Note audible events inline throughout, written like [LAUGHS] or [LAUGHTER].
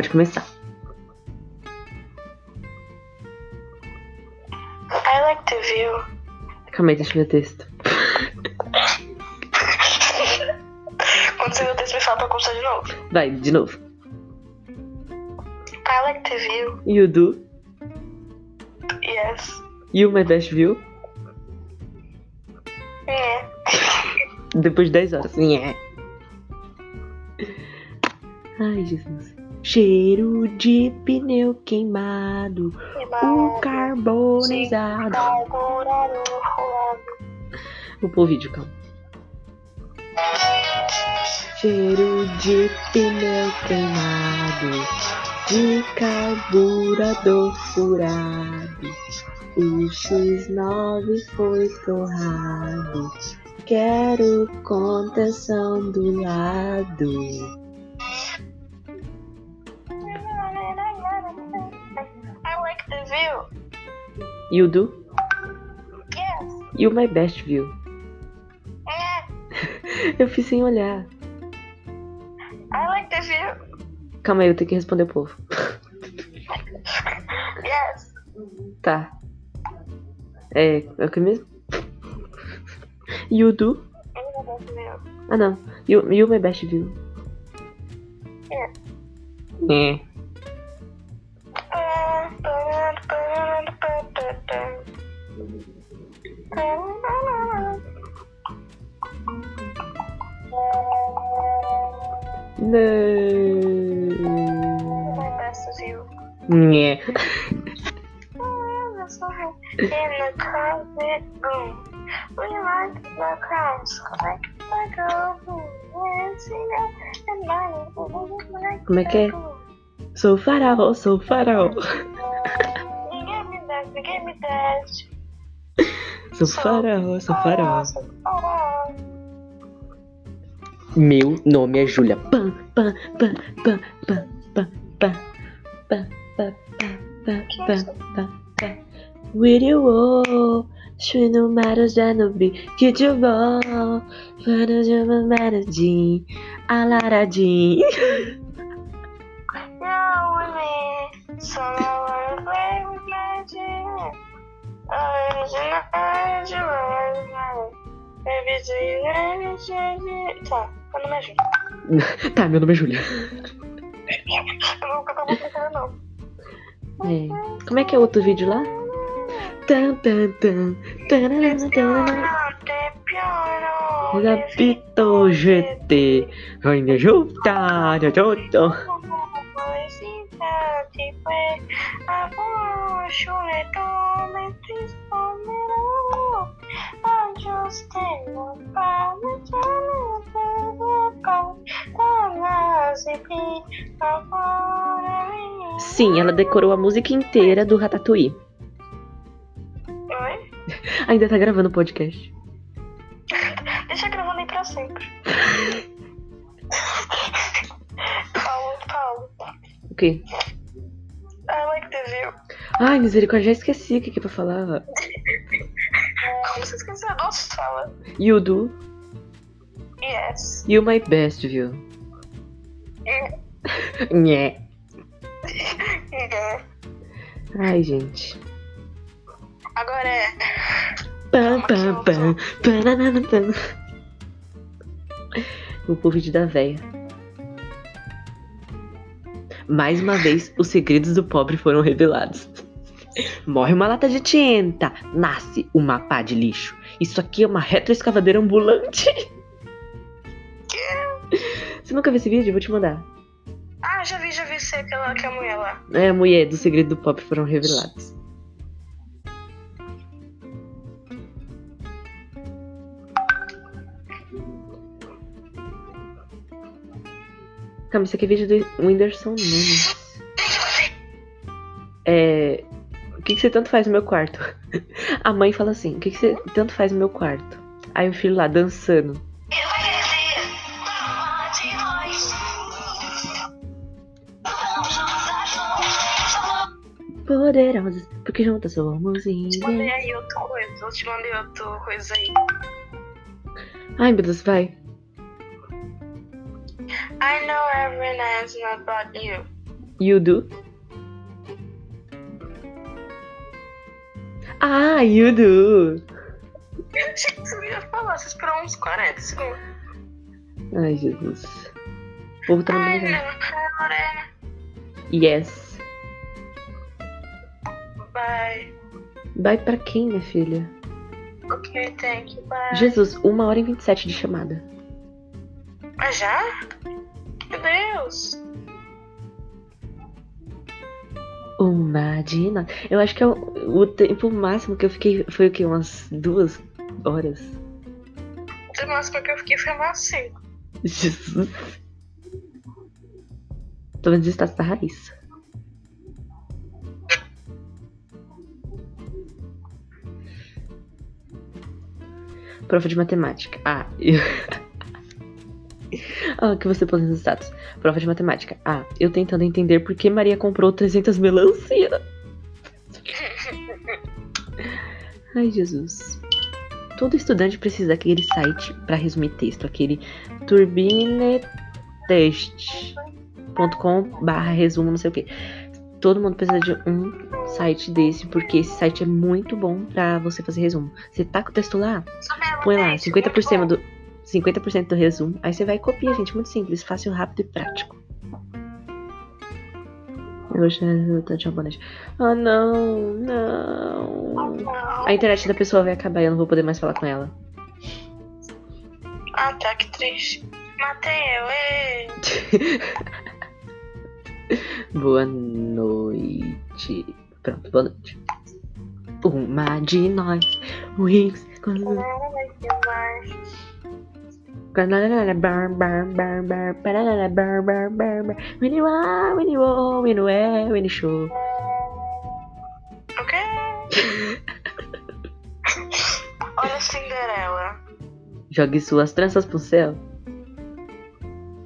Pode começar. I like the view. Calma aí, deixa eu ver o texto. Quando você vê o texto, me fala pra começar de novo. Vai, de novo. I like the view. You do. Yes. You my best view. É. Depois de 10 horas. Nhé. Ai, Jesus. Cheiro de pneu queimado. O carbonizado. Vou pôr o vídeo, calma. Cheiro de pneu queimado. De carburador furado. O X9 foi torrado. Quero contenção do lado. You do? Yes. You my best view. É. [LAUGHS] Eu fiz sem olhar. I like the view. Calma aí, eu tenho que responder o povo. Yes. Tá. É, é o que mesmo? You do? I like the view. Ah não. You, you my best view. É. É. Não. Like Como é que é? Sou faraó, sou faraó. Ninguém me dá, ninguém me desce. [LAUGHS] Sou faraó, sou faraó. Sou faraó. Meu nome é Júlia. Pam, pam, pam, pam, pam, pam, pam, pam, pam, pam, pam, pam, pam. With you all, should no matter Janobi, que de bom, para de uma maradinha, alaradinha. You're with me, so I wanna play with magic. Original, Baby, do you let me change it? Tá, quando me ajuda. Tá, meu nome é Júlia. Eu não vou cantar música inteira, não. É. Como é que é outro vídeo lá? Tan, tan, tan, tararana, tararana. Rapito GT, venha juntar, junto. Sim, ela decorou a música inteira do Ratatouille. Oi? Ainda tá gravando o podcast. Deixa gravando aí pra sempre. Paulo, Paulo. O quê? I like the view. Ai, misericórdia, já esqueci o que que é pra falar. Como você esqueceu? Nossa, fala. You do, Yes. you my best, viu? Nhé. Ai, gente. Agora é. Pam, pam, pam, pananana, pam. O vídeo da véia. Mais uma vez, os segredos do pobre foram revelados. Morre uma lata de tinta, nasce uma pá de lixo. Isso aqui é uma retroescavadeira ambulante. Você nunca viu esse vídeo? Vou te mandar. Ah, já vi, já vi ser aquela que é mulher lá. É, a mulher do segredo do pobre foram revelados. Calma, isso aqui é vídeo do Whindersson Nunes. É. O que, que você tanto faz no meu quarto? [LAUGHS] A mãe fala assim: O que, que você tanto faz no meu quarto? Aí o filho lá dançando. Poderosos, porque juntas somos Te mandei aí outra coisa. Eu te mandei outra coisa aí. Ai meu Deus, vai. I know every night's not about you. You do? Ah, you do! Eu achei que você ia falar, você esperou uns 40 segundos. Ai, Jesus. O povo tá Lorena. Yes. Bye. Vai pra quem, minha filha? Ok, thank you, bye. Jesus, 1 hora e 27 de chamada. Mas já? Meu Deus. Uma de nós. Eu acho que é o, o tempo máximo que eu fiquei foi o quê? Umas duas horas? O máximo que eu fiquei foi umas 5. Jesus. Tô vendo os status da Raíssa. Prova de matemática. Ah, eu... [LAUGHS] ah, que você pôs nos status? Prova de matemática. Ah, eu tentando entender por que Maria comprou 300 melancia. [LAUGHS] Ai, Jesus. Todo estudante precisa daquele site para resumir texto, aquele turbinetest.com barra resumo, não sei o que. Todo mundo precisa de um site desse, porque esse site é muito bom pra você fazer resumo. Você tá com o texto lá, põe lá 50% do, 50% do resumo, aí você vai e copia, gente. Muito simples, fácil, rápido e prático. Eu já tá de abonete. Ah, não, não. A internet da pessoa vai acabar e eu não vou poder mais falar com ela. Ah, tá, que triste. Matei eu. [LAUGHS] Boa noite. Pronto, boa noite. Uma de nós. Wings. Não vai ter mais. Bar, bar, bar, bar, pararara, bar, bar, bar, bar. Winnie wah, Winnie wo, Winnie ué, Winnie show. Ok? Olha a Cinderela. Jogue suas tranças pro céu.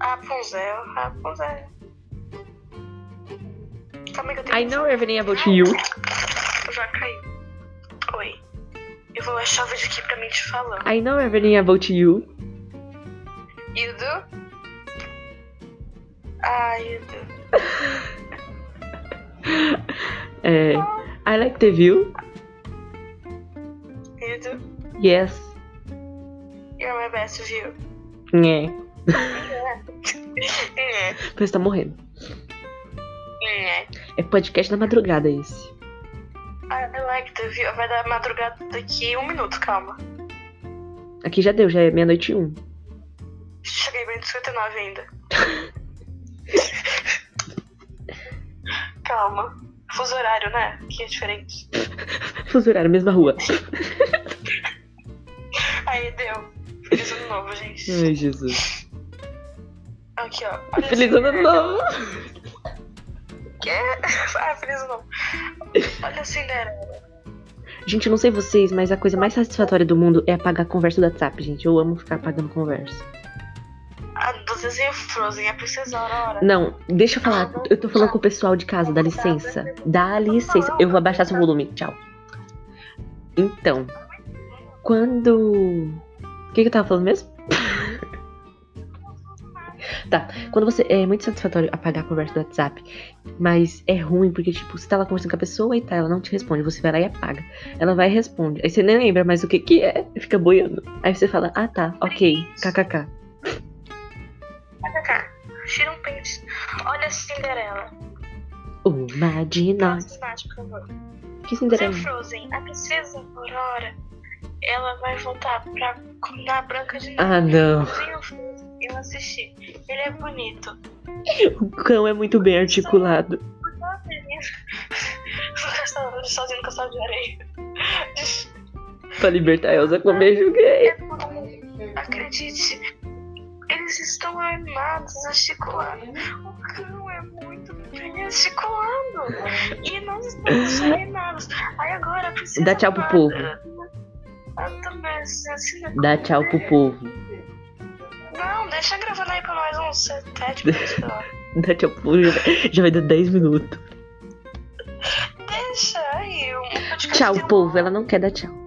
Rapunzel, Rapunzel. Calma aí que eu tenho I know everything about you. Já caiu. Vou achar o vídeo aqui pra mim te falando. I know everything about you. You do? Ah, you do. [LAUGHS] É, I like the view. You do? Yes. You're my best view. Nhé. É. Você tá morrendo. É. É podcast da madrugada esse. Like the view. Vai dar madrugada daqui um minuto, calma. Aqui já deu, já é meia-noite e um. Cheguei bem de 59 ainda. [LAUGHS] calma. Fuso horário, né? Que é diferente. Fuso horário, mesma rua. Aí deu. Feliz ano novo, gente. Ai, Jesus. Aqui, ó. Feliz assim, ano novo. Que? [LAUGHS] Ah, feliz ano novo. Olha a Cinderela. Gente, eu não sei vocês, mas a coisa mais satisfatória do mundo é apagar a conversa do WhatsApp, gente. Eu amo ficar apagando conversa. A do desenho Frozen, a princesa Aurora. Não, deixa eu falar. Eu tô falando com o pessoal de casa, dá licença. Dá licença. Eu vou abaixar seu volume. Tchau. Então, quando. O que, que eu tava falando mesmo? Tá, quando você. É muito satisfatório apagar a conversa do WhatsApp, mas é ruim porque, tipo, você tá lá conversando com a pessoa e tá, ela não te responde, você vai lá e apaga. Ela vai e responde. Aí você nem lembra mais o que que é, fica boiando. Aí você fala, ah tá, ok, kkk. Cá. Tira um pente. Olha a Cinderela. Uma de nós. Cidade, por favor. Que Cinderela? Frozen, a princesa Aurora, ela vai voltar pra na Branca de Neve. Ah, não. Eu assisti. Ele é bonito. O cão é muito bem articulado. Sozinho no castelo de areia. Pra libertar a Elsa com beijo gay. Acredite, eles estão armados, articulados. O cão é muito bem articulado. E nós estamos [LAUGHS] armados. Aí agora precisa. Dá tchau pro povo. Também, assim? Dá tchau pro povo. Não, deixa gravando aí pra mais uns 7 [LAUGHS] minutos. Dá tchau pro povo. Já vai, já vai dar 10 minutos. Deixa aí. Um Tchau, povo. Ela não quer dar tchau.